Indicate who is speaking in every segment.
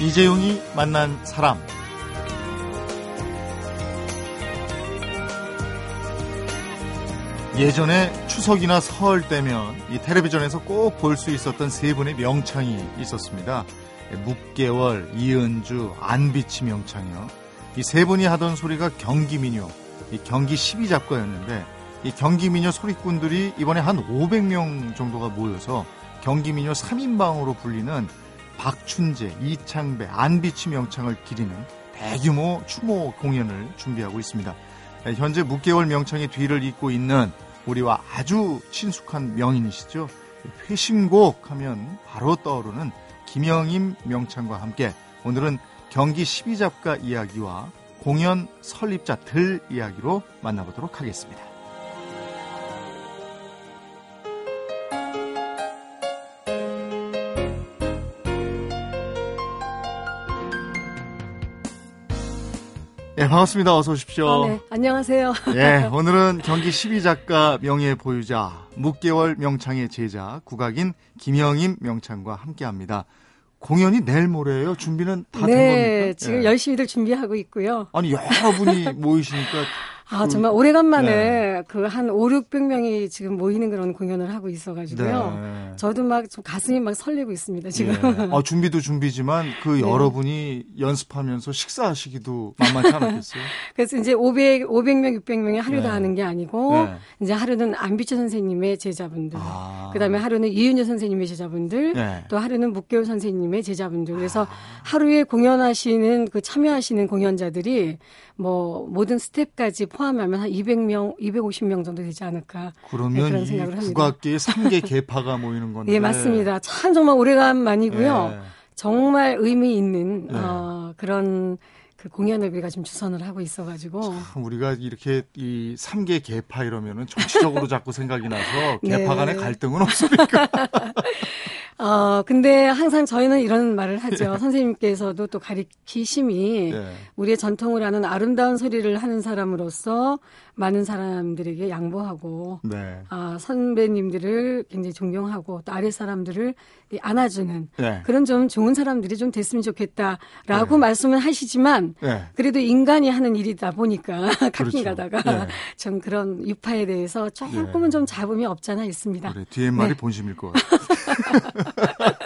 Speaker 1: 이재용이 만난 사람. 예전에 추석이나 설 때면 이 텔레비전에서 꼭 볼 수 있었던 세 분의 명창이 있었습니다. 묵개월, 이은주, 안비치 명창이요. 이 세 분이 하던 소리가 경기민요, 이 경기 12잡가였는데 이 경기민요 소리꾼들이 이번에 한 500명 정도가 모여서 경기민요 3인방으로 불리는 박춘재, 이창배, 안비치 명창을 기리는 대규모 추모 공연을 준비하고 있습니다. 현재 묵개월 명창의 뒤를 잇고 있는 우리와 아주 친숙한 명인이시죠. 회심곡 하면 바로 떠오르는 김영임 명창과 함께 오늘은 경기 12잡가 이야기와 공연 설립자 들 이야기로 만나보도록 하겠습니다. 네, 반갑습니다. 어서 오십시오.
Speaker 2: 아, 네. 안녕하세요.
Speaker 1: 예, 오늘은 경기 12작가 명예 보유자, 묵개월 명창의 제자, 국악인 김영임 명창과 함께 합니다. 공연이 내일 모레예요. 준비는 다된
Speaker 2: 네,
Speaker 1: 겁니까?
Speaker 2: 지금
Speaker 1: 예.
Speaker 2: 열심히들 준비하고 있고요.
Speaker 1: 아니, 여러분이 모이시니까
Speaker 2: 아,
Speaker 1: 그-
Speaker 2: 정말 오래간만에
Speaker 1: 네.
Speaker 2: 그한 5, 600명이 지금 모이는 그런 공연을 하고 있어가지고요.
Speaker 1: 네.
Speaker 2: 저도 막 좀 가슴이 막 설레고 있습니다, 지금.
Speaker 1: 예. 아, 준비도 준비지만 그
Speaker 2: 네.
Speaker 1: 여러분이 연습하면서 식사하시기도 만만치 않았겠어요.
Speaker 2: 그래서 이제 500, 500명, 600명이 하루
Speaker 1: 네.
Speaker 2: 다 하는 게 아니고,
Speaker 1: 네.
Speaker 2: 이제 하루는 안비처 선생님의 제자분들,
Speaker 1: 아.
Speaker 2: 그 다음에 하루는 이윤여 선생님의 제자분들,
Speaker 1: 네.
Speaker 2: 또 하루는 묵개월 선생님의 제자분들. 그래서
Speaker 1: 아.
Speaker 2: 하루에 공연하시는 그 참여하시는 공연자들이 뭐 모든 스텝까지 포함하면 한 200명, 250명 정도 되지 않을까. 네,
Speaker 1: 그러면
Speaker 2: 그런
Speaker 1: 이
Speaker 2: 생각을 합니다.
Speaker 1: 국악계의 3개 계파가 모이는 건데.
Speaker 2: 예, 맞습니다. 참 정말 오래간만이고요.
Speaker 1: 예.
Speaker 2: 정말 의미 있는
Speaker 1: 네.
Speaker 2: 어, 그런 그 공연을 우리가 지금 주선을 하고 있어가지고
Speaker 1: 참 우리가 이렇게 이 3개 계파 이러면은 정치적으로 자꾸 생각이 나서
Speaker 2: 네.
Speaker 1: 계파 간의 갈등은 없습니까?
Speaker 2: 어 근데 항상 저희는 이런 말을 하죠. 선생님께서도 또 가리키심이
Speaker 1: 네.
Speaker 2: 우리의 전통을 아는 아름다운 소리를 하는 사람으로서 많은 사람들에게 양보하고
Speaker 1: 네.
Speaker 2: 아, 선배님들을 굉장히 존경하고 또 아래 사람들을 이 안아주는
Speaker 1: 네.
Speaker 2: 그런 좀 좋은 사람들이 좀 됐으면 좋겠다라고
Speaker 1: 네.
Speaker 2: 말씀을 하시지만
Speaker 1: 네.
Speaker 2: 그래도 인간이 하는 일이다 보니까 가끔
Speaker 1: 그렇죠.
Speaker 2: 가다가
Speaker 1: 네.
Speaker 2: 좀 그런 유파에 대해서 조금은
Speaker 1: 네.
Speaker 2: 좀 잡음이 없잖아 있습니다.
Speaker 1: 그래, 뒤에 말이
Speaker 2: 네.
Speaker 1: 본심일 것 같아요.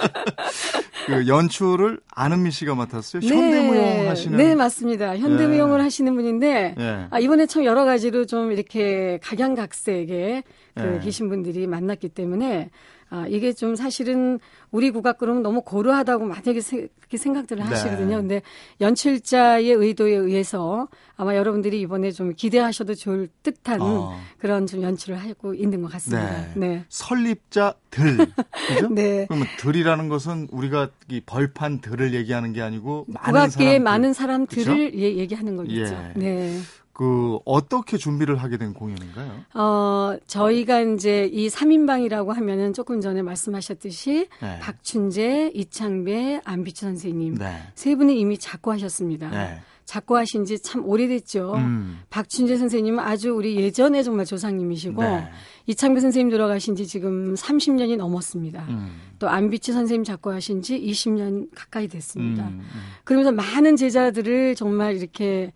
Speaker 1: 그 연출을 안은미 씨가 맡았어요. 현대무용 하시는.
Speaker 2: 네 맞습니다. 현대무용을
Speaker 1: 네.
Speaker 2: 하시는 분인데
Speaker 1: 네.
Speaker 2: 아, 이번에 참 여러 가지로 좀 이렇게 각양각색의 그
Speaker 1: 네.
Speaker 2: 계신 분들이 만났기 때문에 아, 이게 좀 사실은 우리 국악 그룹은 너무 고루하다고 만약에 세- 그렇게 생각들을
Speaker 1: 네.
Speaker 2: 하시거든요. 근데 연출자의 의도에 의해서 아마 여러분들이 이번에 좀 기대하셔도 좋을 듯한
Speaker 1: 어.
Speaker 2: 그런 좀 연출을 하고 있는 것 같습니다.
Speaker 1: 네.
Speaker 2: 네.
Speaker 1: 설립자 들. 그죠?
Speaker 2: 네.
Speaker 1: 그러면 들이라는 것은 우리가 이 벌판 들을 얘기하는 게 아니고 많은
Speaker 2: 국악계의
Speaker 1: 사람들.
Speaker 2: 많은 사람들을? 예, 얘기하는 거겠죠.
Speaker 1: 예.
Speaker 2: 네.
Speaker 1: 그 어떻게 준비를 하게 된 공연인가요?
Speaker 2: 어, 저희가 이제 이 3인방이라고 하면은 조금 전에 말씀하셨듯이
Speaker 1: 네.
Speaker 2: 박춘재, 이창배, 안비추 선생님
Speaker 1: 네.
Speaker 2: 세 분이 이미 작고하셨습니다.
Speaker 1: 네.
Speaker 2: 작고하신 지 참 오래됐죠.
Speaker 1: 음.
Speaker 2: 박춘재 선생님은 아주 우리 예전에 정말 조상님이시고
Speaker 1: 네.
Speaker 2: 이창배 선생님 돌아가신 지 지금 30년이 넘었습니다.
Speaker 1: 음.
Speaker 2: 또 안비치 선생님 작고하신 지 20년 가까이 됐습니다.
Speaker 1: 음, 음.
Speaker 2: 그러면서 많은 제자들을 정말 이렇게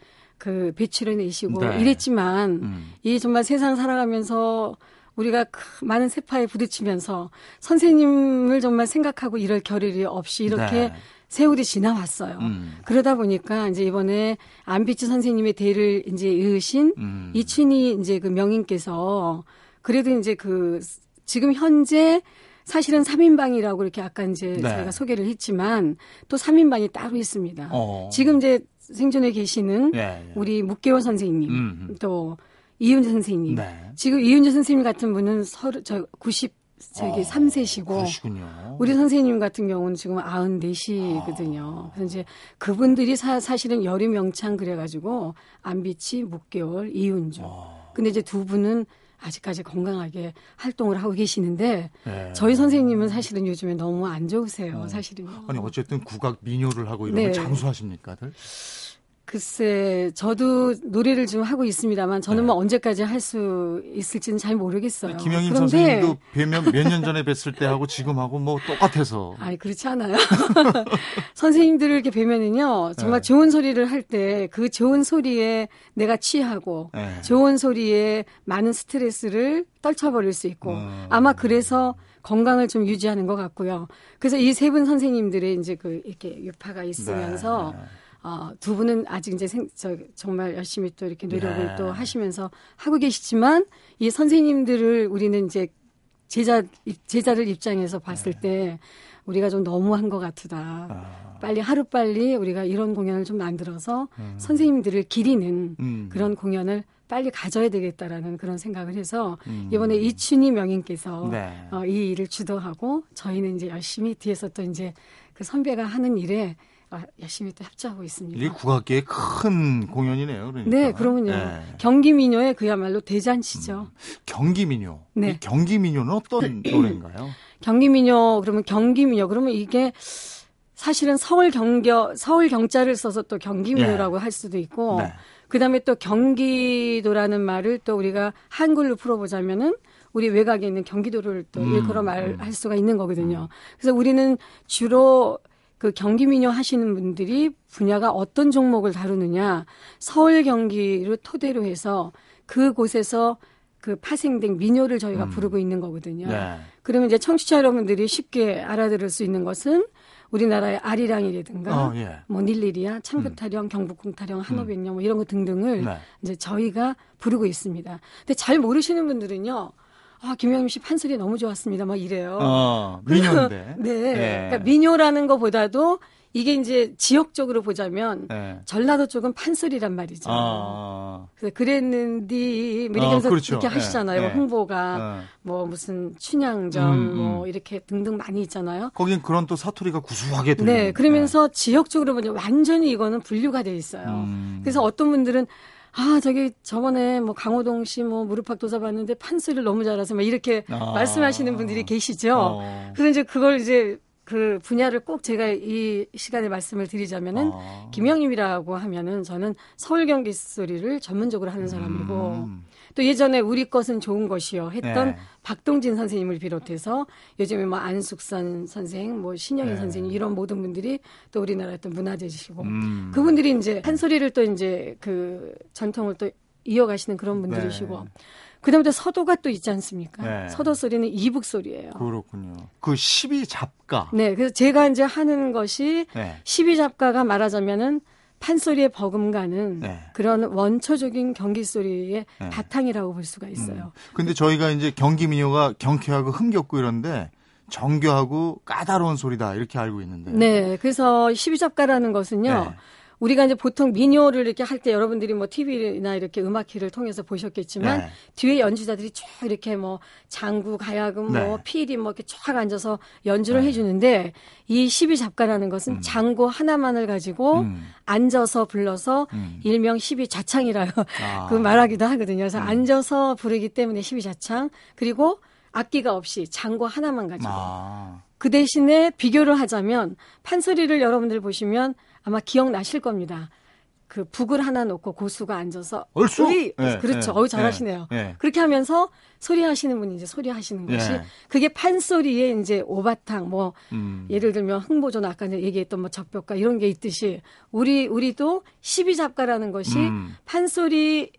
Speaker 2: 그 배출해 내시고
Speaker 1: 네.
Speaker 2: 이랬지만
Speaker 1: 음.
Speaker 2: 이 정말 세상 살아가면서 우리가 그 많은 세파에 부딪히면서 선생님을 정말 생각하고 이럴 겨를이 없이 이렇게
Speaker 1: 네.
Speaker 2: 세월이 지나왔어요.
Speaker 1: 음.
Speaker 2: 그러다 보니까 이제 이번에 안비치 선생님의 대를 이제 이으신
Speaker 1: 음.
Speaker 2: 이춘희 이제 그 명인께서 그래도 이제 그 지금 현재 사실은 3인방이라고 이렇게 아까 이제
Speaker 1: 네.
Speaker 2: 저희가 소개를 했지만 또 3인방이 따로 있습니다.
Speaker 1: 어.
Speaker 2: 지금 이제 생존에 계시는
Speaker 1: 예, 예.
Speaker 2: 우리 묵개원 선생님
Speaker 1: 음.
Speaker 2: 또 이윤재 선생님
Speaker 1: 네.
Speaker 2: 지금 이윤재 선생님 같은 분은 서른 저 90, 저기
Speaker 1: 어,
Speaker 2: 3세시고
Speaker 1: 그러시군요.
Speaker 2: 우리 선생님 같은 경우는 지금 94시거든요. 그래서 이제 그분들이 사, 사실은 열이 명창 그래가지고 안비치, 묵개월, 이윤주.
Speaker 1: 어.
Speaker 2: 근데 이제 두 분은 아직까지 건강하게 활동을 하고 계시는데
Speaker 1: 네.
Speaker 2: 저희 선생님은 사실은 요즘에 너무 안 좋으세요.
Speaker 1: 어.
Speaker 2: 사실은요.
Speaker 1: 아니 어쨌든 국악 민요를 하고 이러면
Speaker 2: 네.
Speaker 1: 장수하십니까, 들?
Speaker 2: 글쎄, 저도 노래를 지금 하고 있습니다만 저는 네. 뭐 언제까지 할 수 있을지는 잘 모르겠어요.
Speaker 1: 김영임 그런데... 선생님도 뵈면 몇 년 전에 뵀을 때 하고 지금 하고 뭐 똑같아서.
Speaker 2: 아니, 그렇지 않아요. 선생님들을 이렇게 뵈면은요, 정말 네. 좋은 소리를 할 때 그 좋은 소리에 내가 취하고 네. 좋은 소리에 많은 스트레스를 떨쳐버릴 수 있고 음... 아마 그래서 건강을 좀 유지하는 것 같고요. 그래서 이 세 분 선생님들의 이제 그 이렇게 유파가 있으면서 네. 어, 두 분은 아직 이제 생, 저, 정말 열심히 또 이렇게 노력을 네. 또 하시면서 하고 계시지만 이 선생님들을 우리는 이제 제자, 제자를 입장에서 봤을 네. 때 우리가 좀 너무한 것 같다. 아. 빨리 하루 빨리 우리가 이런 공연을 좀 만들어서 음. 선생님들을 기리는 음. 그런 공연을 빨리 가져야 되겠다라는 그런 생각을 해서 음. 이번에 이춘희 명인께서 네. 어, 이 일을 주도하고 저희는 이제 열심히 뒤에서 또 이제 그 선배가 하는 일에 아, 열심히 또 협조하고 있습니다.
Speaker 1: 이게 국악계의 큰 공연이네요. 그러니까.
Speaker 2: 네, 그러면요. 네. 경기민요의 그야말로 대잔치죠. 음,
Speaker 1: 경기민요. 네. 경기민요는 어떤 노래인가요?
Speaker 2: 경기민요 그러면 경기민요 그러면 이게 사실은 서울 경겨 서울 경자를 써서 또 경기민요라고 네. 할 수도 있고 네. 그다음에 또 경기도라는 말을 또 우리가 한글로 풀어보자면은 우리 외곽에 있는 경기도를 또 음, 일컬어 말할 음. 수가 있는 거거든요. 그래서 우리는 주로 그 경기 민요 하시는 분들이 분야가 어떤 종목을 다루느냐 서울 경기를 토대로 해서 그곳에서 그 파생된 민요를 저희가 음. 부르고 있는 거거든요. 네. 그러면 이제 청취자 여러분들이 쉽게 알아들을 수 있는 것은 우리나라의 아리랑이라든가 어, 예. 뭐 닐리리아, 창표타령, 음. 경북궁타령, 한오백령 뭐 이런 거 등등을 네. 이제 저희가 부르고 있습니다. 근데 잘 모르시는 분들은요. 아, 김영임 씨 판소리 너무 좋았습니다. 막 이래요.
Speaker 1: 어, 민요인데.
Speaker 2: 네. 네. 그러니까 민요라는 것보다도 이게 이제 지역적으로 보자면 네. 전라도 쪽은 판소리란 말이죠. 아. 그래서 그랬는디 미리면서 아, 그렇죠. 이렇게 하시잖아요. 네. 홍보가 네. 뭐 무슨 춘향전 음, 음. 뭐 이렇게 등등 많이 있잖아요.
Speaker 1: 거긴 그런 또 사투리가 구수하게 들려요.
Speaker 2: 네, 그러면서 지역적으로 보면 완전히 이거는 분류가 돼 있어요. 음. 그래서 어떤 분들은 아, 저기 저번에 뭐 강호동 씨 뭐 무릎팍 도사 봤는데 판소리를 너무 잘해서 막 이렇게 아. 말씀하시는 분들이 계시죠. 어. 그래서 이제 그걸 이제 그 분야를 꼭 제가 이 시간에 말씀을 드리자면은 아. 김영임이라고 하면은 저는 서울 경기 소리를 전문적으로 하는 사람이고 음. 또 예전에 우리 것은 좋은 것이요 했던 네. 박동진 선생님을 비롯해서 요즘에 뭐 안숙선 선생, 뭐 신영인 네. 선생님 이런 모든 분들이 또 우리나라의 또 문화재시고 음. 그분들이 이제 한 소리를 또 이제 그 전통을 또 이어가시는 그런 분들이시고 네. 그다음에 또 서도가 또 있지 않습니까? 네. 서도 소리는 이북 소리예요.
Speaker 1: 그렇군요. 그 12잡가.
Speaker 2: 네, 그래서 제가 이제 하는 것이 네. 12잡가가 말하자면은 판소리의 버금가는 네. 그런 원초적인 경기 소리의 네. 바탕이라고 볼 수가 있어요.
Speaker 1: 음. 근데 저희가 이제 경기 민요가 경쾌하고 흥겹고 이런데 정교하고 까다로운 소리다 이렇게 알고 있는데.
Speaker 2: 네. 그래서 12잡가라는 것은요. 네. 우리가 이제 보통 민요를 이렇게 할 때 여러분들이 뭐 TV나 이렇게 음악회를 통해서 보셨겠지만 네. 뒤에 연주자들이 쭉 이렇게 뭐 장구, 가야금, 뭐 네. 뭐 피리 뭐 이렇게 쫙 앉아서 연주를 네. 해주는데 이 시비 잡가라는 것은 음. 장구 하나만을 가지고 음. 앉아서 불러서 음. 일명 시비 자창이라고 아. 그 말하기도 하거든요. 그래서 음. 앉아서 부르기 때문에 시비 자창 그리고 악기가 없이 장구 하나만 가지고 아. 그 대신에 비교를 하자면 판소리를 여러분들 보시면 아마 기억나실 겁니다. 그 북을 하나 놓고 고수가 앉아서
Speaker 1: 얼쑤
Speaker 2: 네, 그렇죠. 네, 어우 잘하시네요. 네, 그렇게 하면서 소리 하시는 분이 이제 소리 하시는 것이 그게 판소리에 이제 오바탕 뭐 음. 예를 들면 흥보전 아까 얘기했던 뭐 적벽가 이런 게 있듯이 우리 우리도 시비 잡가라는 것이 음. 판소리에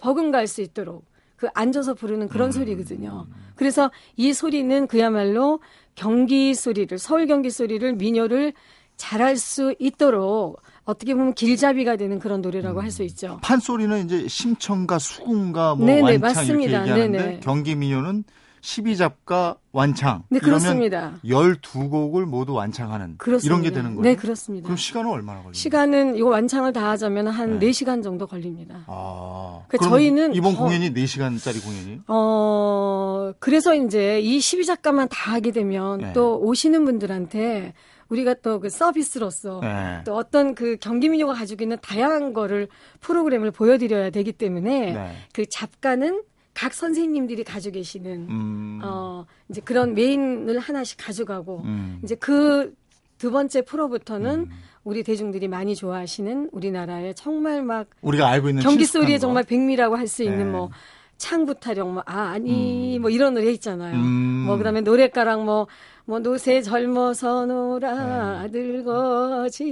Speaker 2: 버금갈 수 있도록 그 앉아서 부르는 그런 음. 소리거든요. 그래서 이 소리는 그야말로 경기 소리를 서울 경기 소리를 민요를 잘할 수 있도록 어떻게 보면 길잡이가 되는 그런 노래라고 음. 할수 있죠.
Speaker 1: 판소리는 이제 심청가, 수궁가, 뭐 네네, 완창 맞습니다. 이렇게 얘기하는데 네네. 경기 민요는 12잡가 완창.
Speaker 2: 네, 그렇습니다.
Speaker 1: 12곡을 모두 완창하는 그렇습니다. 이런 게 되는 거예요.
Speaker 2: 네, 그렇습니다.
Speaker 1: 그럼 시간은 얼마나 걸려요?
Speaker 2: 시간은 이거 완창을 다 하자면 한 네. 4시간 정도 걸립니다. 아. 그러니까 저희는
Speaker 1: 이번 더, 공연이 4시간짜리 공연이에요?
Speaker 2: 어, 그래서 이제 이 12작가만 다 하게 되면 네. 또 오시는 분들한테 우리가 또 그 서비스로서 네. 또 어떤 그 경기 민요가 가지고 있는 다양한 거를 프로그램을 보여드려야 되기 때문에 네. 그 잡가는 각 선생님들이 가지고 계시는 음. 어 이제 그런 메인을 하나씩 가져가고 음. 이제 그 두 번째 프로부터는 음. 우리 대중들이 많이 좋아하시는 우리나라의 정말 막
Speaker 1: 우리가 알고 있는
Speaker 2: 경기 소리에 정말 백미라고 할 수 있는 네. 뭐 창부타령 뭐 아, 아니 음. 뭐 이런 노래 있잖아요. 음. 뭐 그다음에 노래가락 뭐 뭐 노새 젊어서 놀아 네.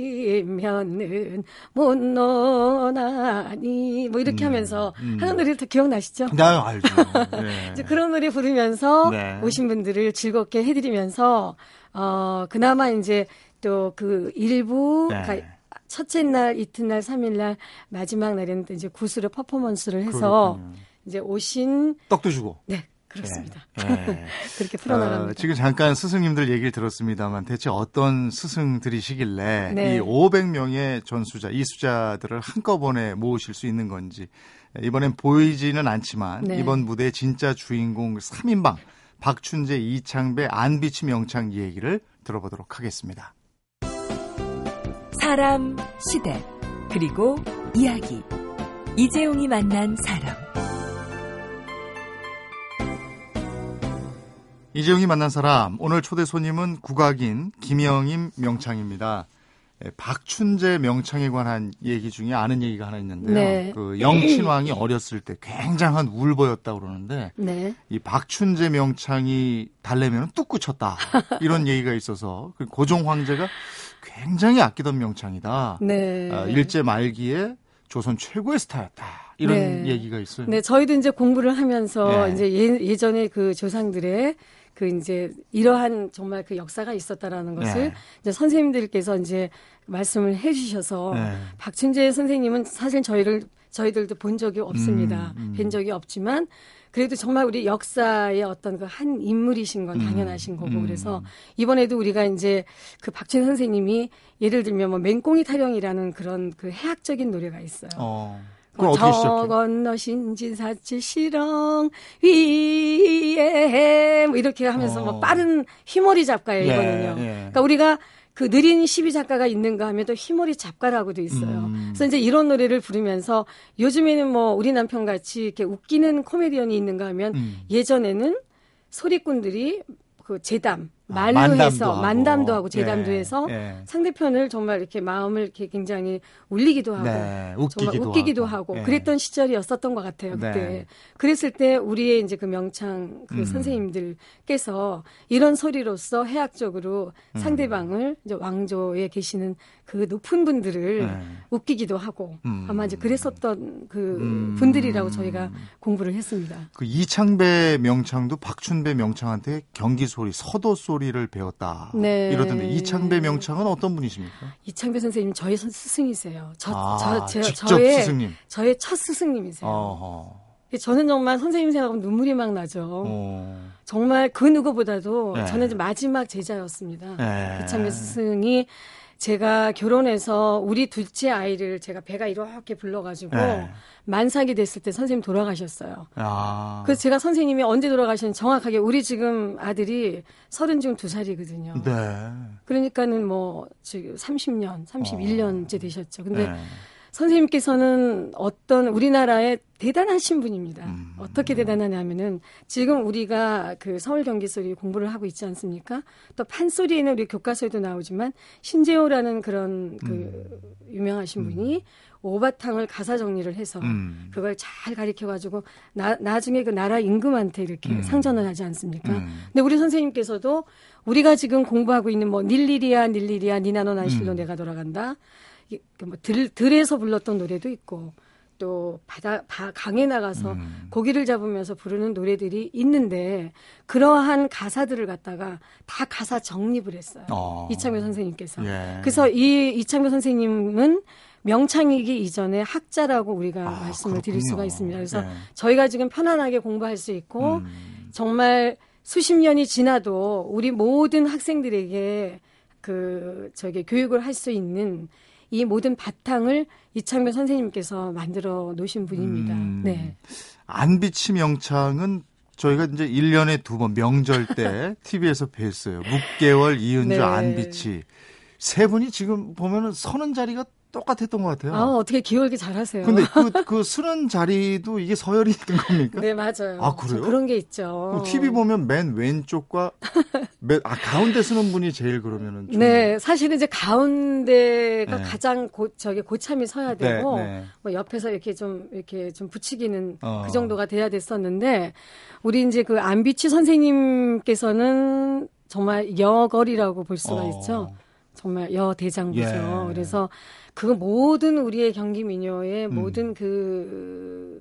Speaker 2: 늙어지면은 못 노나니 뭐 이렇게 음, 하면서 음. 하는 노래를 다 기억나시죠?
Speaker 1: 네, 알죠.
Speaker 2: 네. 이제 그런 노래 부르면서 네. 오신 분들을 즐겁게 해드리면서 어 그나마 이제 또 그 일부 네. 첫째 날, 이튿날, 삼일날 마지막 날에는 또 이제 구슬의 퍼포먼스를 해서 그렇군요. 이제 오신
Speaker 1: 떡도 주고
Speaker 2: 네 그렇습니다. 네. 네. 그렇게 풀어나갑니다. 어,
Speaker 1: 지금 잠깐 스승님들 얘기를 들었습니다만 대체 어떤 스승들이시길래 네. 이 500명의 전수자, 이수자들을 한꺼번에 모으실 수 있는 건지 이번엔 보이지는 않지만 네. 이번 무대의 진짜 주인공 3인방 박춘재, 이창배, 안비치 명창 얘기를 들어보도록 하겠습니다.
Speaker 3: 사람, 시대, 그리고 이야기. 이재용이 만난 사람.
Speaker 1: 이재용이 만난 사람 오늘 초대 손님은 국악인 김영임 명창입니다. 예, 박춘재 명창에 관한 얘기 중에 아는 얘기가 하나 있는데요. 네. 그 영친왕이 어렸을 때 굉장한 울보였다 그러는데 네. 이 박춘재 명창이 달래면 뚝 굳혔다 이런 얘기가 있어서 그 고종 황제가 굉장히 아끼던 명창이다. 네. 어, 일제 말기에 조선 최고의 스타였다. 이런 네. 얘기가 있어요.
Speaker 2: 네, 저희도 이제 공부를 하면서 네. 이제 예, 예전에 그 조상들의 그 이제 이러한 정말 그 역사가 있었다라는 것을 네. 이제 선생님들께서 이제 말씀을 해주셔서 네. 박춘재 선생님은 사실 저희를 저희들도 본 적이 없습니다. 음, 음. 뵌 적이 없지만 그래도 정말 우리 역사의 어떤 그 한 인물이신 건 음, 당연하신 거고 음. 그래서 이번에도 우리가 이제 그 박춘 선생님이 예를 들면 뭐 맹꽁이 타령이라는 그런 그 해학적인 노래가 있어요. 어. 저 건너 신 진사치 시렁 위에 뭐 이렇게 하면서 뭐 어. 뭐 빠른 휘머리 작가예요 예, 이거는요. 예. 그러니까 우리가 그 느린 시비 작가가 있는가 하면 또 휘머리 작가라고도 있어요. 음. 그래서 이제 이런 노래를 부르면서 요즘에는 뭐 우리 남편 같이 이렇게 웃기는 코미디언이 있는가 하면 음. 예전에는 소리꾼들이 그 재담 아, 말로 아, 해서 만담도 하고 재담도 예, 해서 예. 상대편을 정말 이렇게 마음을 이렇게 굉장히 울리기도 하고 네, 웃기기도 정말 웃기기도 하고, 하고 예. 그랬던 시절이었었던 것 같아요 그때 네. 그랬을 때 우리의 이제 그 명창 그 음. 선생님들께서 이런 소리로서 해학적으로 음. 상대방을 이제 왕조에 계시는 그 높은 분들을 네. 웃기기도 하고 음. 아마 이제 그랬었던 그 음. 분들이라고 저희가 공부를 했습니다.
Speaker 1: 그 이창배 명창도 박춘배 명창한테 경기 소리 서도 소리 소리를 배웠다. 네. 이러던데 이창배 명창은 어떤 분이십니까?
Speaker 2: 이창배 선생님 저희 스승이세요. 저, 아, 저, 제, 저의 스승님. 저의 첫 스승님이세요. 어허. 저는 정말 선생님 생각하면 눈물이 막 나죠. 어. 정말 그 누구보다도 네. 저는 마지막 제자였습니다. 네. 이창배 스승이 제가 결혼해서 우리 둘째 아이를 제가 배가 이렇게 불러가지고 네. 만삭이 됐을 때 선생님 돌아가셨어요. 아. 그래서 제가 선생님이 언제 돌아가셨는지 정확하게 우리 지금 아들이 서른 지금 두 살이거든요. 네. 그러니까는 뭐 지금 30년, 31년째 되셨죠. 근데 네. 선생님께서는 어떤 우리나라의 대단하신 분입니다. 음. 어떻게 대단하냐면은 지금 우리가 그 서울 경기 소리 공부를 하고 있지 않습니까? 또 판소리에는 우리 교과서에도 나오지만 신재호라는 그런 그 음. 유명하신 음. 분이 오바탕을 가사 정리를 해서 음. 그걸 잘 가르쳐 가지고 나 나중에 그 나라 임금한테 이렇게 음. 상전을 하지 않습니까? 음. 근데 우리 선생님께서도 우리가 지금 공부하고 있는 뭐 닐리리아 닐리리아 니나노 난실로 내가 돌아간다. 그뭐 들, 들에서 불렀던 노래도 있고 또 바다 바, 강에 나가서 음. 고기를 잡으면서 부르는 노래들이 있는데 그러한 가사들을 갖다가 다 가사 정립을 했어요. 어. 이창묘 선생님께서. 예. 그래서 이 이창묘 선생님은 명창이기 이전에 학자라고 우리가 아, 말씀을 그렇군요. 드릴 수가 있습니다. 그래서 예. 저희가 지금 편안하게 공부할 수 있고 음. 정말 수십 년이 지나도 우리 모든 학생들에게 그 저기 교육을 할 수 있는 이 모든 바탕을 이창명 선생님께서 만들어 놓으신 분입니다. 음, 네.
Speaker 1: 안비치 명창은 저희가 이제 1년에 두 번 명절 때 TV에서 뵀어요. 6개월 이은주 네. 안비치. 세 분이 지금 보면은 서는 자리가 똑같았던 것 같아요.
Speaker 2: 아, 어떻게 기억이 잘하세요.
Speaker 1: 근데 그, 그 쓰는 자리도 이게 서열이 있는 겁니까?
Speaker 2: 네, 맞아요.
Speaker 1: 아, 그래요?
Speaker 2: 그런 게 있죠.
Speaker 1: TV 보면 맨 왼쪽과 맨, 아, 가운데 쓰는 분이 제일 그러면은.
Speaker 2: 좀... 네, 사실은 이제 가운데가 네. 가장 고, 저기 고참이 서야 네, 되고, 네, 네. 뭐 옆에서 이렇게 좀, 이렇게 좀 붙이기는 어. 그 정도가 돼야 됐었는데, 우리 이제 그 안비치 선생님께서는 정말 여걸이라고 볼 수가 어. 있죠. 정말 여대장부죠. 예. 그래서 그 모든 우리의 경기 미녀의 음. 모든 그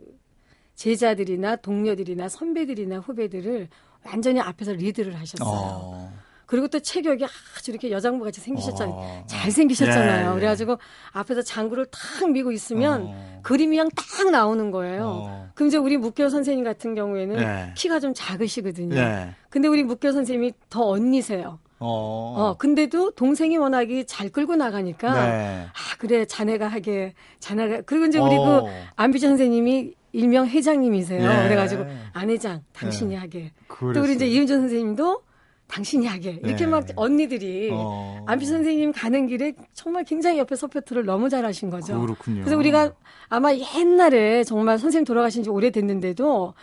Speaker 2: 제자들이나 동료들이나 선배들이나 후배들을 완전히 앞에서 리드를 하셨어요. 어. 그리고 또 체격이 아주 이렇게 여장부 같이 생기셨잖아요. 어. 잘 생기셨잖아요. 예, 예. 그래가지고 앞에서 장구를 탁 미고 있으면 어. 그림이 그냥 딱 나오는 거예요. 어. 그럼 이제 우리 묵교 선생님 같은 경우에는 예. 키가 좀 작으시거든요. 예. 근데 우리 묵교 선생님이 더 언니세요. 어. 어, 근데도 동생이 워낙이 잘 끌고 나가니까, 네. 아, 그래, 자네가 하게, 자네가, 그리고 이제 우리 어. 그 안비취 선생님이 일명 회장님이세요. 예. 그래가지고, 안 회장, 당신이 예. 하게. 그랬어요. 또 우리 이제 이은정 선생님도 당신이 하게. 이렇게 예. 막 언니들이 어. 안비취 선생님 가는 길에 정말 굉장히 옆에 support를 너무 잘하신 거죠.
Speaker 1: 그렇군요.
Speaker 2: 그래서 우리가 아마 옛날에 정말 선생님 돌아가신 지 오래됐는데도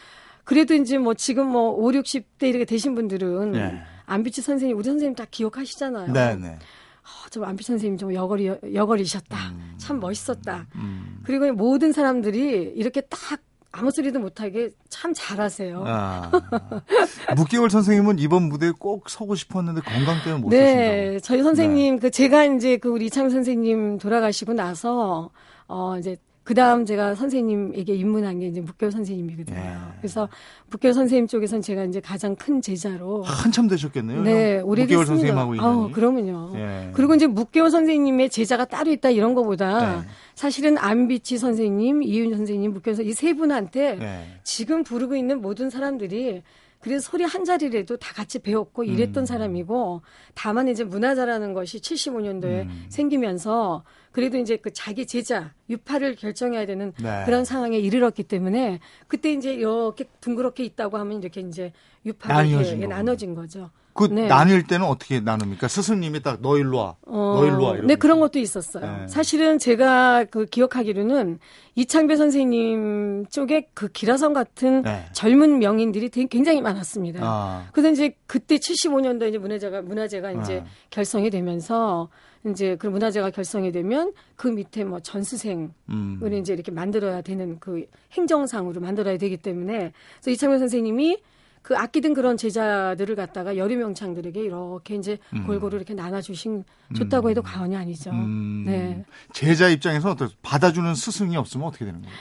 Speaker 2: 그래도 이제 뭐 지금 뭐 5, 60대 이렇게 되신 분들은 예. 안비취 선생님, 우리 선생님 다 기억하시잖아요. 네네. 어, 저 안비취 선생님 좀 여걸이 여걸이셨다. 음. 참 멋있었다. 음. 그리고 모든 사람들이 이렇게 딱 아무 소리도 못하게 참 잘하세요. 아,
Speaker 1: 6개월 선생님은 이번 무대에 꼭 서고 싶었는데 건강 때문에 못
Speaker 2: 네, 서신다고. 저희 선생님 네. 그 제가 이제 그 우리 이창 선생님 돌아가시고 나서 어 이제 그 다음 제가 선생님에게 입문한 게 이제 묵교 선생님이거든요. 예. 그래서 묵교 선생님 쪽에서는 제가 이제 가장 큰 제자로.
Speaker 1: 한참 되셨겠네요.
Speaker 2: 네, 오래됐습니다. 선생님하고 있는. 아, 그러면요. 예. 그리고 이제 묵교 선생님의 제자가 따로 있다 이런 거보다 예. 사실은 안비치 선생님, 이윤 선생님, 묵교 선생님 이세 분한테 예. 지금 부르고 있는 모든 사람들이 그래서 소리 한 자리라도 다 같이 배웠고 이랬던 음. 사람이고 다만 이제 문화자라는 것이 75년도에 음. 생기면서 그래도 이제 그 자기 제자 유파를 결정해야 되는 네. 그런 상황에 이르렀기 때문에 그때 이제 이렇게 둥그렇게 있다고 하면 이렇게 이제 유파가 이렇게 나눠진 거죠.
Speaker 1: 그 네. 나뉠 때는 어떻게 나눕니까? 스승님이 딱 너 일로 와, 어, 너 일로 와.
Speaker 2: 네 그런 것도 있었어요. 네. 사실은 제가 그 기억하기로는 이창배 선생님 쪽에 그 기라성 같은 네. 젊은 명인들이 굉장히 많았습니다. 아. 그래서 이제 그때 75년도 이제 문화재가 문화재가 이제 아. 결성이 되면서 이제 그 문화재가 결성이 되면 그 밑에 뭐 전수생을 음. 이제 이렇게 만들어야 되는 그 행정상으로 만들어야 되기 때문에 그래서 이창배 선생님이 그 아끼던 그런 제자들을 갖다가 여류 명창들에게 이렇게 이제 음. 골고루 이렇게 나눠주신 좋다고 해도 음. 과언이 아니죠. 음. 네.
Speaker 1: 제자 입장에서 어떻게 받아주는 스승이 없으면 어떻게 되는 거예요?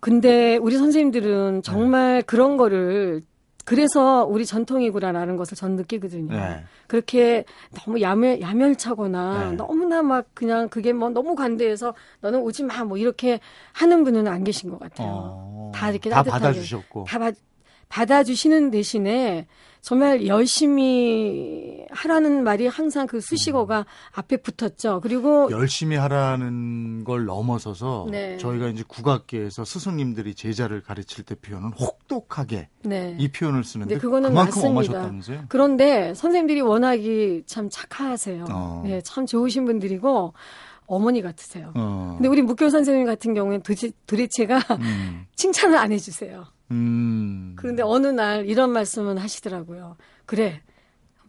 Speaker 2: 근데 우리 선생님들은 정말 네. 그런 거를 그래서 우리 전통이구나라는 것을 전 느끼거든요. 네. 그렇게 너무 야멸, 야멸차거나 네. 너무나 막 그냥 그게 뭐 너무 관대해서 너는 오지 마 뭐 이렇게 하는 분은 안 계신 것 같아요. 어,
Speaker 1: 다 이렇게 다 받아주셨고.
Speaker 2: 다 받, 받아주시는 대신에 정말 열심히 하라는 말이 항상 그 수식어가 음. 앞에 붙었죠. 그리고
Speaker 1: 열심히 하라는 걸 넘어서서 네. 저희가 이제 국악계에서 스승님들이 제자를 가르칠 때 표현은 혹독하게 네. 이 표현을 쓰는데 네, 그거는 그만큼 맞습니다.
Speaker 2: 그런데 선생님들이 워낙이 참 착하세요. 어. 네, 참 좋으신 분들이고 어머니 같으세요. 어. 근데 우리 묵교 선생님 같은 경우에는 도대체, 도대체가 음. 칭찬을 안 해주세요. 음. 그런데 어느 날 이런 말씀은 하시더라고요. 그래,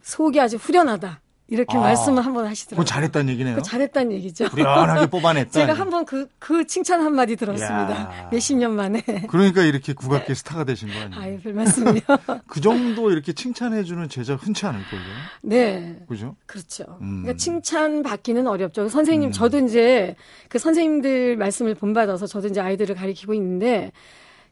Speaker 2: 속이 아주 후련하다. 이렇게 아, 말씀을 한번 하시더라고요.
Speaker 1: 잘했다는 얘기네요. 그
Speaker 2: 잘했다는 얘기죠.
Speaker 1: 후련하게 뽑아냈다.
Speaker 2: 제가 한번 그, 그 칭찬 한마디 들었습니다. 몇십 년 만에.
Speaker 1: 그러니까 이렇게 국악계 스타가 되신 거 아니에요?
Speaker 2: 아유, 별 말씀이요.
Speaker 1: 그 정도 이렇게 칭찬해주는 제자 흔치 않을걸요?
Speaker 2: 네.
Speaker 1: 그죠?
Speaker 2: 그렇죠. 음. 그러니까 칭찬 받기는 어렵죠. 선생님, 음. 저도 이제 그 선생님들 말씀을 본받아서 저도 이제 아이들을 가리키고 있는데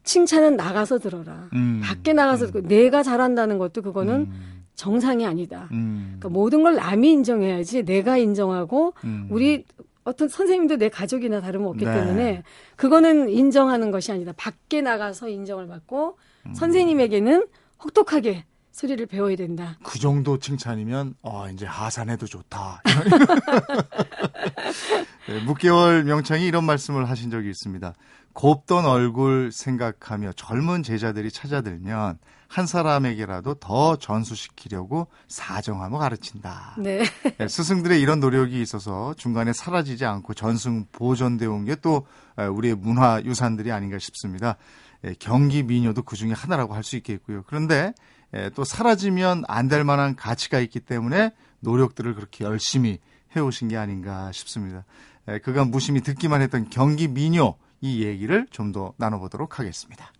Speaker 2: 칭찬은 나가서 들어라. 음. 밖에 나가서 음. 내가 잘한다는 것도 그거는 음. 정상이 아니다. 음. 그러니까 모든 걸 남이 인정해야지 내가 인정하고 음. 우리 어떤 선생님도 내 가족이나 다름없기 네. 때문에 그거는 인정하는 것이 아니다. 밖에 나가서 인정을 받고 음. 선생님에게는 혹독하게 소리를 배워야 된다.
Speaker 1: 그 정도 칭찬이면 어 이제 하산해도 좋다. 네, 묵개월 명창이 이런 말씀을 하신 적이 있습니다. 곱던 얼굴 생각하며 젊은 제자들이 찾아들면 한 사람에게라도 더 전수시키려고 사정하며 가르친다.
Speaker 2: 네.
Speaker 1: 네, 스승들의 이런 노력이 있어서 중간에 사라지지 않고 전승 보존되어 온 게 또 우리의 문화 유산들이 아닌가 싶습니다. 예, 경기 민요도 그 중에 하나라고 할 수 있겠고요. 그런데 예, 또 사라지면 안 될 만한 가치가 있기 때문에 노력들을 그렇게 열심히 해오신 게 아닌가 싶습니다. 예, 그간 무심히 듣기만 했던 경기 민요 이 얘기를 좀 더 나눠보도록 하겠습니다.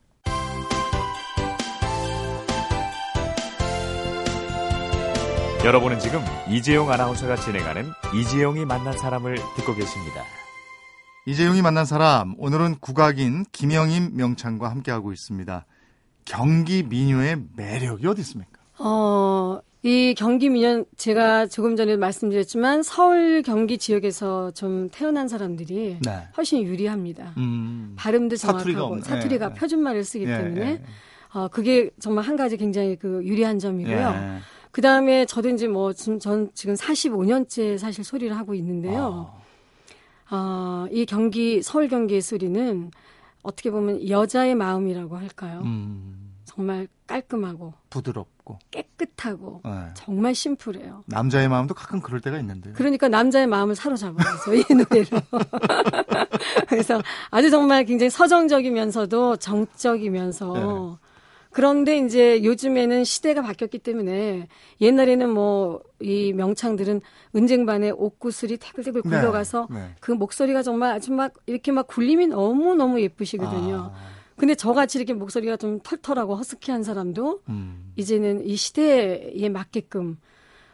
Speaker 4: 여러분은 지금 이재용 아나운서가 진행하는 이재용이 만난 사람을 듣고 계십니다.
Speaker 1: 이재용이 만난 사람 오늘은 국악인 김영임 명창과 함께하고 있습니다. 경기 민요의 매력이 어디 있습니까?
Speaker 2: 어, 이 경기 민요 제가 조금 전에 말씀드렸지만 서울 경기 지역에서 좀 태어난 사람들이 네. 훨씬 유리합니다. 음, 발음도 정확하고 사투리가, 사투리가 네, 표준말을 쓰기 네, 때문에 어, 그게 정말 한 가지 굉장히 그 유리한 점이고요. 그 다음에 저도 이제 뭐, 지금 전 지금 45년째 사실 소리를 하고 있는데요. 아. 어, 이 경기, 서울 경기의 소리는 어떻게 보면 여자의 마음이라고 할까요? 음. 정말 깔끔하고
Speaker 1: 부드럽고
Speaker 2: 깨끗하고 네. 정말 심플해요.
Speaker 1: 남자의 마음도 가끔 그럴 때가 있는데요.
Speaker 2: 그러니까 남자의 마음을 사로잡아서 이 노래로. 그래서 아주 정말 굉장히 서정적이면서도 정적이면서 네. 그런데 이제 요즘에는 시대가 바뀌었기 때문에 옛날에는 뭐 이 명창들은 은쟁반에 옷구슬이 태글태글 네. 굴러가서 네, 네. 그 목소리가 정말 아주 막 이렇게 막 굴림이 너무너무 예쁘시거든요. 아. 근데 저같이 이렇게 목소리가 좀 털털하고 허스키한 사람도 음. 이제는 이 시대에 맞게끔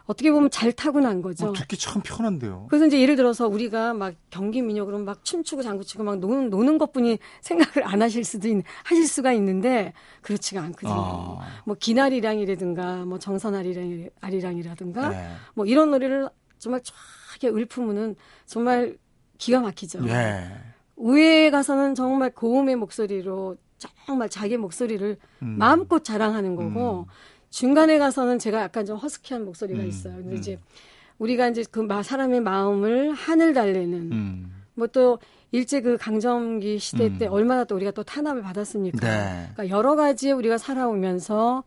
Speaker 2: 어떻게 보면 잘 타고난 거죠. 어,
Speaker 1: 듣기 참 편한데요.
Speaker 2: 그래서 이제 예를 들어서 우리가 막 경기 민요 그러면 막 춤추고 장구치고 막 노는, 노는 것뿐이 생각을 안 하실 수도 있는, 하실 수가 있는데 그렇지가 않거든요. 아. 뭐 기나리랑이라든가 뭐 정선아리랑, 아리랑이라든가 네. 뭐 이런 노래를 정말 쫙게 읊으면은 정말 기가 막히죠. 네. 우회에 가서는 정말 고음의 목소리로 정말 자기 목소리를 음. 마음껏 자랑하는 거고 음. 중간에 가서는 제가 약간 좀 허스키한 목소리가 음, 있어요. 근데 음. 이제 우리가 이제 그 사람의 마음을 하늘 달래는 음. 뭐또 일제 그 강점기 시대 음. 때 얼마나 또 우리가 또 탄압을 받았습니까? 네. 그러니까 여러 가지 우리가 살아오면서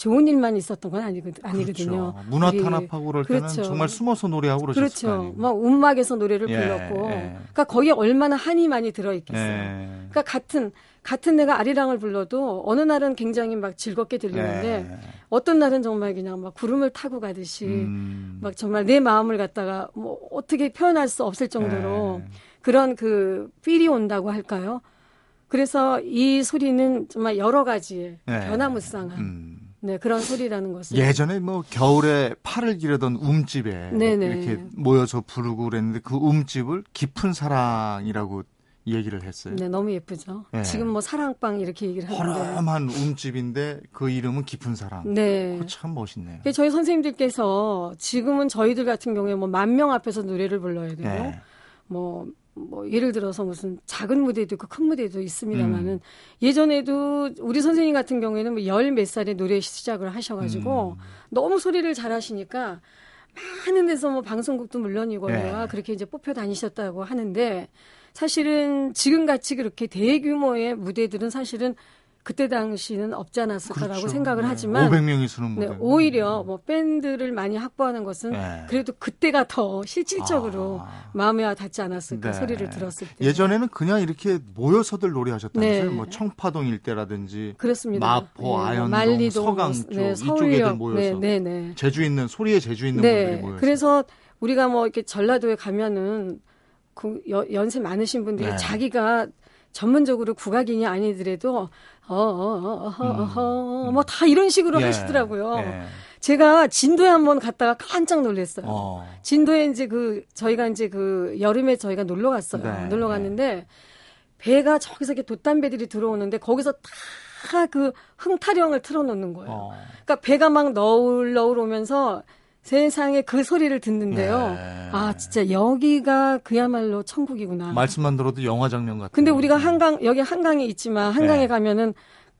Speaker 2: 좋은 일만 있었던 건 아니거든, 아니거든요.
Speaker 1: 그렇죠. 문화 탄압하고 그럴 때는 그렇죠. 정말 숨어서 노래하고 그러셨을
Speaker 2: 그렇죠. 막 움막에서 노래를 예, 불렀고, 예. 그러니까 거기에 얼마나 한이 많이 들어 있겠어요. 예. 그러니까 같은 같은 내가 아리랑을 불러도 어느 날은 굉장히 막 즐겁게 들리는데 네. 어떤 날은 정말 그냥 막 구름을 타고 가듯이 음. 막 정말 내 마음을 갖다가 뭐 어떻게 표현할 수 없을 정도로 네. 그런 그 필이 온다고 할까요? 그래서 이 소리는 정말 여러 가지의 네. 변화무쌍한 음. 네, 그런 소리라는 것을.
Speaker 1: 예전에 뭐 겨울에 팔을 기르던 움집에 네네. 이렇게 모여서 부르고 그랬는데 그 움집을 깊은 사랑이라고 얘기를 했어요.
Speaker 2: 네, 너무 예쁘죠. 네. 지금 뭐 사랑방 이렇게 얘기를 하는데.
Speaker 1: 허름한 움집인데 그 이름은 깊은 사랑. 네. 참 멋있네요.
Speaker 2: 저희 선생님들께서 지금은 저희들 같은 경우에 뭐 만 명 앞에서 노래를 불러야 되고 네. 뭐, 뭐 예를 들어서 무슨 작은 무대도 있고 큰 무대도 있습니다만은 음. 예전에도 우리 선생님 같은 경우에는 뭐 열 몇 살에 노래 시작을 하셔가지고 음. 너무 소리를 잘하시니까 많은 데서 뭐 방송국도 물론이고요. 네. 그렇게 이제 뽑혀 다니셨다고 하는데 사실은 지금 같이 그렇게 대규모의 무대들은 사실은 그때 당시는 없지 않았을까라고 그렇죠. 생각을
Speaker 1: 네.
Speaker 2: 하지만
Speaker 1: 500명이 서는 무대. 네,
Speaker 2: 오히려 뭐 밴드를 많이 확보하는 것은 네. 그래도 그때가 더 실질적으로 아. 마음에 와 닿지 않았을까 네. 소리를 들었을 때.
Speaker 1: 예전에는 그냥 이렇게 모여서들 노래하셨다면서요? 네. 뭐 청파동 일대라든지 그렇습니다. 마포, 네, 아현동, 말리동, 서강 쪽 네, 이쪽에들 모여서 네, 네, 제주 있는 소리에 제주 있는 분들이 모여서.
Speaker 2: 그래서 우리가 뭐 이렇게 전라도에 가면은 그 연세 많으신 분들이 네. 자기가 전문적으로 국악인이 아니더라도 어어어어어 음. 뭐다 이런 식으로 예. 하시더라고요. 예. 제가 진도에 한번 갔다가 깜짝 놀랐어요. 어. 진도에 이제 그 저희가 이제 그 여름에 저희가 놀러 갔어요. 네. 놀러 갔는데 배가 저기서 이렇게 돛담배들이 들어오는데 거기서 다 그 흥타령을 틀어놓는 거예요. 어. 그러니까 배가 막 너울 너울 오면서 세상에 그 소리를 듣는데요. 네. 아, 진짜 여기가 그야말로 천국이구나.
Speaker 1: 말씀만 들어도 영화 장면 같아요.
Speaker 2: 근데 우리가 한강, 여기 한강에 있지만 한강에 네. 가면은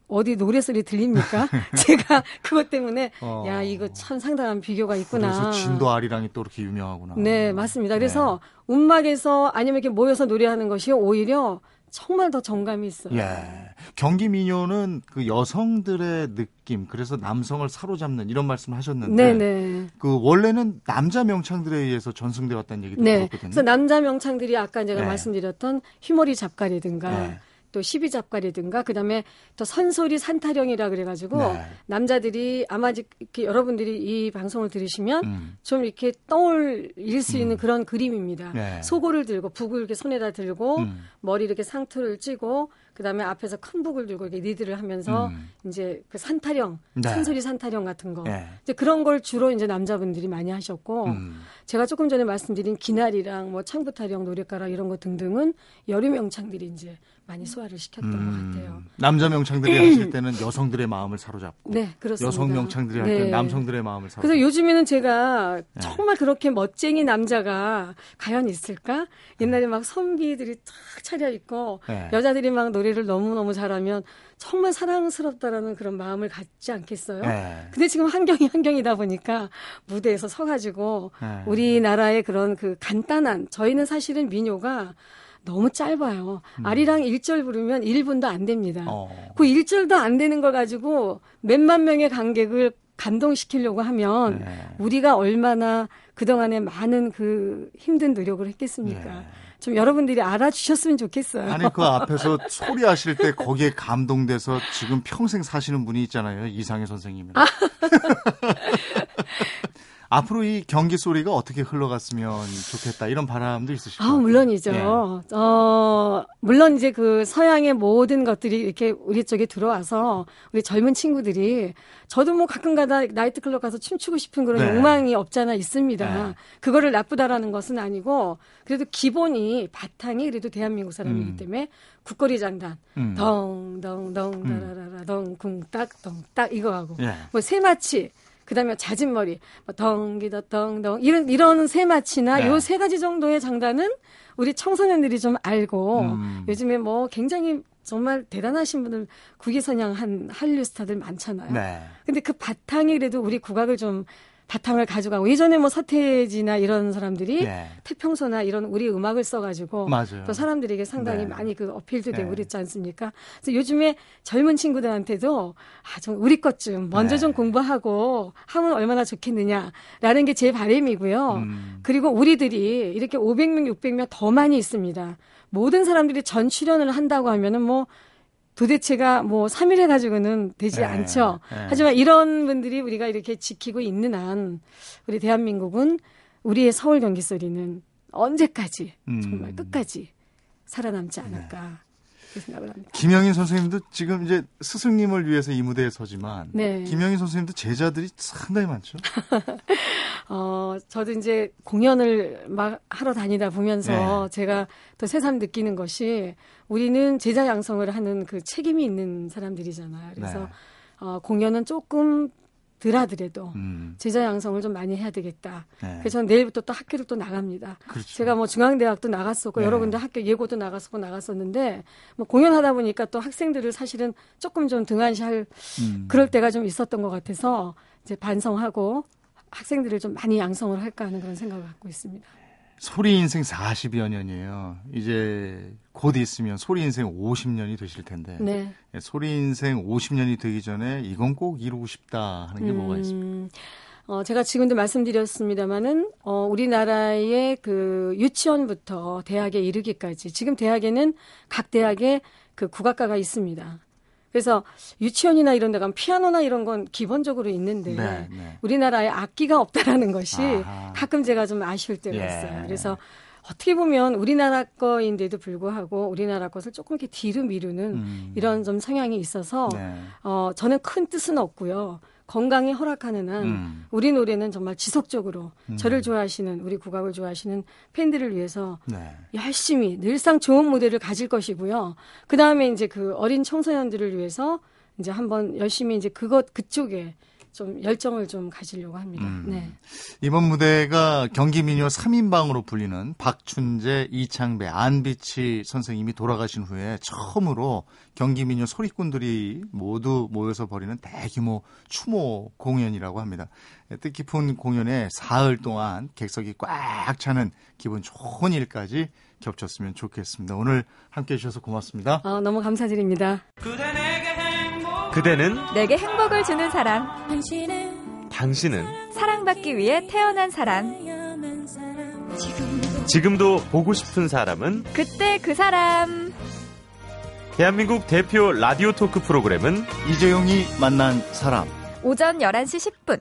Speaker 2: 어디 노래소리 들립니까? 제가 그것 때문에 어. 야 이거 참 상당한 비교가 있구나.
Speaker 1: 그래서 진도 아리랑이 또 이렇게 유명하구나.
Speaker 2: 네 맞습니다. 그래서 네. 음악에서 아니면 이렇게 모여서 노래하는 것이 오히려 정말 더 정감이 있어요.
Speaker 1: 예. 경기 민요는 그 여성들의 느낌, 그래서 남성을 사로잡는 이런 말씀을 하셨는데, 네네. 그 원래는 남자 명창들에 의해서 전승돼 왔다는 얘기도 네. 들었거든요.
Speaker 2: 그래서 남자 명창들이 아까 제가 네. 말씀드렸던 휘머리 잡가리든가 네. 또 시비 잡가리든가 그다음에 또 선소리 산타령이라 그래가지고 네. 남자들이 아마 이렇게 여러분들이 이 방송을 들으시면 음. 좀 이렇게 떠올릴 수 있는 음. 그런 그림입니다. 네. 소고를 들고 북을 이렇게 손에다 들고 음. 머리 이렇게 상투를 찌고 그다음에 앞에서 큰 북을 들고 이렇게 리드를 하면서 음. 이제 그 산타령, 네. 산소리 산타령 같은 거 네. 이제 그런 걸 주로 이제 남자분들이 많이 하셨고 음. 제가 조금 전에 말씀드린 기날이랑 뭐 창부타령 노래가라 이런 거 등등은 여류 명창들이 이제 많이 소화를 시켰던 음, 것 같아요.
Speaker 1: 남자 명창들이 하실 때는 여성들의 마음을 사로잡고
Speaker 2: 네, 그렇습니다.
Speaker 1: 여성 명창들이 할 때는 네. 남성들의 마음을 사로잡고
Speaker 2: 그래서 요즘에는 제가 네. 정말 그렇게 멋쟁이 남자가 과연 있을까? 옛날에 막 선비들이 탁 차려입고 네. 여자들이 막 노래를 너무너무 잘하면 정말 사랑스럽다라는 그런 마음을 갖지 않겠어요? 네. 근데 지금 환경이 환경이다 보니까 무대에서 서가지고 네. 우리나라의 그런 그 간단한 저희는 사실은 민요가 너무 짧아요. 음. 아리랑 1절 부르면 1분도 안 됩니다. 어. 그 1절도 안 되는 걸 가지고 몇만 명의 관객을 감동시키려고 하면 네. 우리가 얼마나 그동안에 많은 그 힘든 노력을 했겠습니까? 네. 좀 여러분들이 알아주셨으면 좋겠어요.
Speaker 1: 아니 그 앞에서 소리하실 때 거기에 감동돼서 지금 평생 사시는 분이 있잖아요. 이상해 선생님은. 아. 앞으로 이 경기 소리가 어떻게 흘러갔으면 좋겠다 이런 바람도 있으시죠?
Speaker 2: 아, 물론이죠. 예. 어, 물론 이제 그 서양의 모든 것들이 이렇게 우리 쪽에 들어와서 우리 젊은 친구들이 저도 뭐 가끔가다 나이트클럽 가서 춤추고 싶은 그런 네. 욕망이 없잖아 있습니다. 네. 그거를 나쁘다라는 것은 아니고 그래도 기본이 바탕이 그래도 대한민국 사람이기 음. 때문에 국거리 장단 음. 덩덩덩 음. 다라라라 덩 쿵딱 덩딱 이거 하고 예. 뭐 새마치 그다음에 잦은 머리, 뭐 덩기더 덩덩 이런 이런 세마치나 네. 요세 가지 정도의 장단은 우리 청소년들이 좀 알고 음. 요즘에 뭐 굉장히 정말 대단하신 분들 국위선양한 한류 스타들 많잖아요. 네. 근데 그 바탕이 그래도 우리 국악을 좀 바탕을 가져가고 예전에 뭐 서태지나 이런 사람들이 네. 태평소나 이런 우리 음악을 써가지고 맞아요. 또 사람들에게 상당히 네. 많이 그 어필도 되고 네. 그랬지 않습니까? 그래서 요즘에 젊은 친구들한테도 아 좀 우리 것 좀 먼저 네. 좀 공부하고 하면 얼마나 좋겠느냐라는 게 제 바람이고요. 음. 그리고 우리들이 이렇게 500명, 600명 더 많이 있습니다. 모든 사람들이 전 출연을 한다고 하면은 뭐 도대체가 뭐 3일 해가지고는 되지 네, 않죠. 네. 하지만 이런 분들이 우리가 이렇게 지키고 있는 한 우리 대한민국은 우리의 서울 경기 소리는 언제까지 음. 정말 끝까지 살아남지 않을까. 네. 생각을 합니다.
Speaker 1: 김영인 선생님도 지금 이제 스승님을 위해서 이 무대에 서지만 네. 김영인 선생님도 제자들이 상당히 많죠.
Speaker 2: 어, 저도 이제 공연을 막 하러 다니다 보면서 네. 제가 또 새삼 느끼는 것이 우리는 제자 양성을 하는 그 책임이 있는 사람들이잖아요. 그래서 네. 어, 공연은 조금 덜하더라도 음. 제자 양성을 좀 많이 해야 되겠다. 네. 그래서 저는 내일부터 또 학교를 또 나갑니다. 그렇죠. 제가 뭐 중앙대학도 나갔었고 네. 여러 군데 학교 예고도 나갔었고 나갔었는데 뭐 공연하다 보니까 또 학생들을 사실은 조금 좀 등한시할 음. 그럴 때가 좀 있었던 것 같아서 이제 반성하고 학생들을 좀 많이 양성을 할까 하는 그런 생각을 갖고 있습니다.
Speaker 1: 소리 인생 40여 년이에요. 이제 곧 있으면 소리 인생 50년이 되실 텐데. 네. 예, 소리 인생 50년이 되기 전에 이건 꼭 이루고 싶다 하는 게 음, 뭐가 있습니까?
Speaker 2: 어, 제가 지금도 말씀드렸습니다마는, 어, 우리나라의 그 유치원부터 대학에 이르기까지, 지금 대학에는 각 대학에 그 국악과가 있습니다. 그래서 유치원이나 이런 데 가면 피아노나 이런 건 기본적으로 있는데 네, 네. 우리나라에 악기가 없다라는 것이 아하. 가끔 제가 좀 아쉬울 때가 예. 있어요. 그래서 어떻게 보면 우리나라 거인데도 불구하고 우리나라 것을 조금 이렇게 뒤로 미루는 음. 이런 좀 성향이 있어서 네. 어 저는 큰 뜻은 없고요. 건강이 허락하는 한 음. 우리 노래는 정말 지속적으로 음. 저를 좋아하시는 우리 국악을 좋아하시는 팬들을 위해서 네. 열심히 늘상 좋은 무대를 가질 것이고요. 그 다음에 이제 그 어린 청소년들을 위해서 이제 한번 열심히 이제 그것 그쪽에 좀 열정을 좀 가지려고 합니다. 음. 네.
Speaker 1: 이번 무대가 경기 민요 3인방으로 불리는 박춘재, 이창배, 안비치 선생님이 돌아가신 후에 처음으로 경기 민요 소리꾼들이 모두 모여서 벌이는 대규모 추모 공연이라고 합니다. 뜻깊은 공연에 사흘 동안 객석이 꽉 차는 기분 좋은 일까지 겹쳤으면 좋겠습니다. 오늘 함께 해주셔서 고맙습니다.
Speaker 2: 어, 너무 감사드립니다.
Speaker 4: 그대는
Speaker 3: 내게 행복을 주는 사람. 당신은 사랑받기 위해 태어난 사람.
Speaker 4: 지금도 보고 싶은 사람은
Speaker 3: 그때 그 사람.
Speaker 4: 대한민국 대표 라디오 토크 프로그램은
Speaker 1: 이재용이 만난 사람.
Speaker 3: 오전 11시 10분.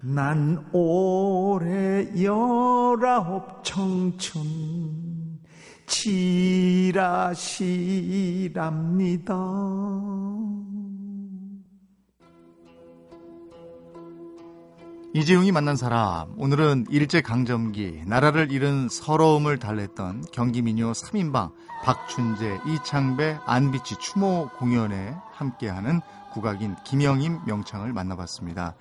Speaker 5: 난 올해 열아홉 청춘 지라시랍니다.
Speaker 1: 이재용이 만난 사람 오늘은 일제강점기 나라를 잃은 서러움을 달랬던 경기민요 3인방 박춘재, 이창배, 안비치 추모 공연에 함께하는 국악인 김영임 명창을 만나봤습니다.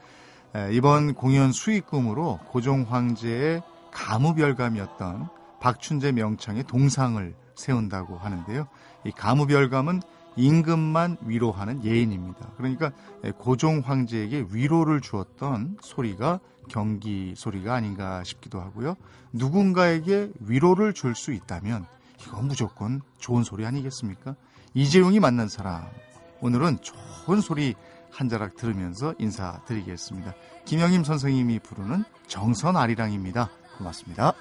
Speaker 1: 이번 공연 수익금으로 고종 황제의 가무별감이었던 박춘재 명창의 동상을 세운다고 하는데요. 이 가무별감은 임금만 위로하는 예인입니다. 그러니까 고종 황제에게 위로를 주었던 소리가 경기 소리가 아닌가 싶기도 하고요. 누군가에게 위로를 줄 수 있다면 이건 무조건 좋은 소리 아니겠습니까? 이재용이 만난 사람. 오늘은 좋은 소리 한 자락 들으면서 인사드리겠습니다. 김영임 선생님이 부르는 정선 아리랑입니다. 고맙습니다.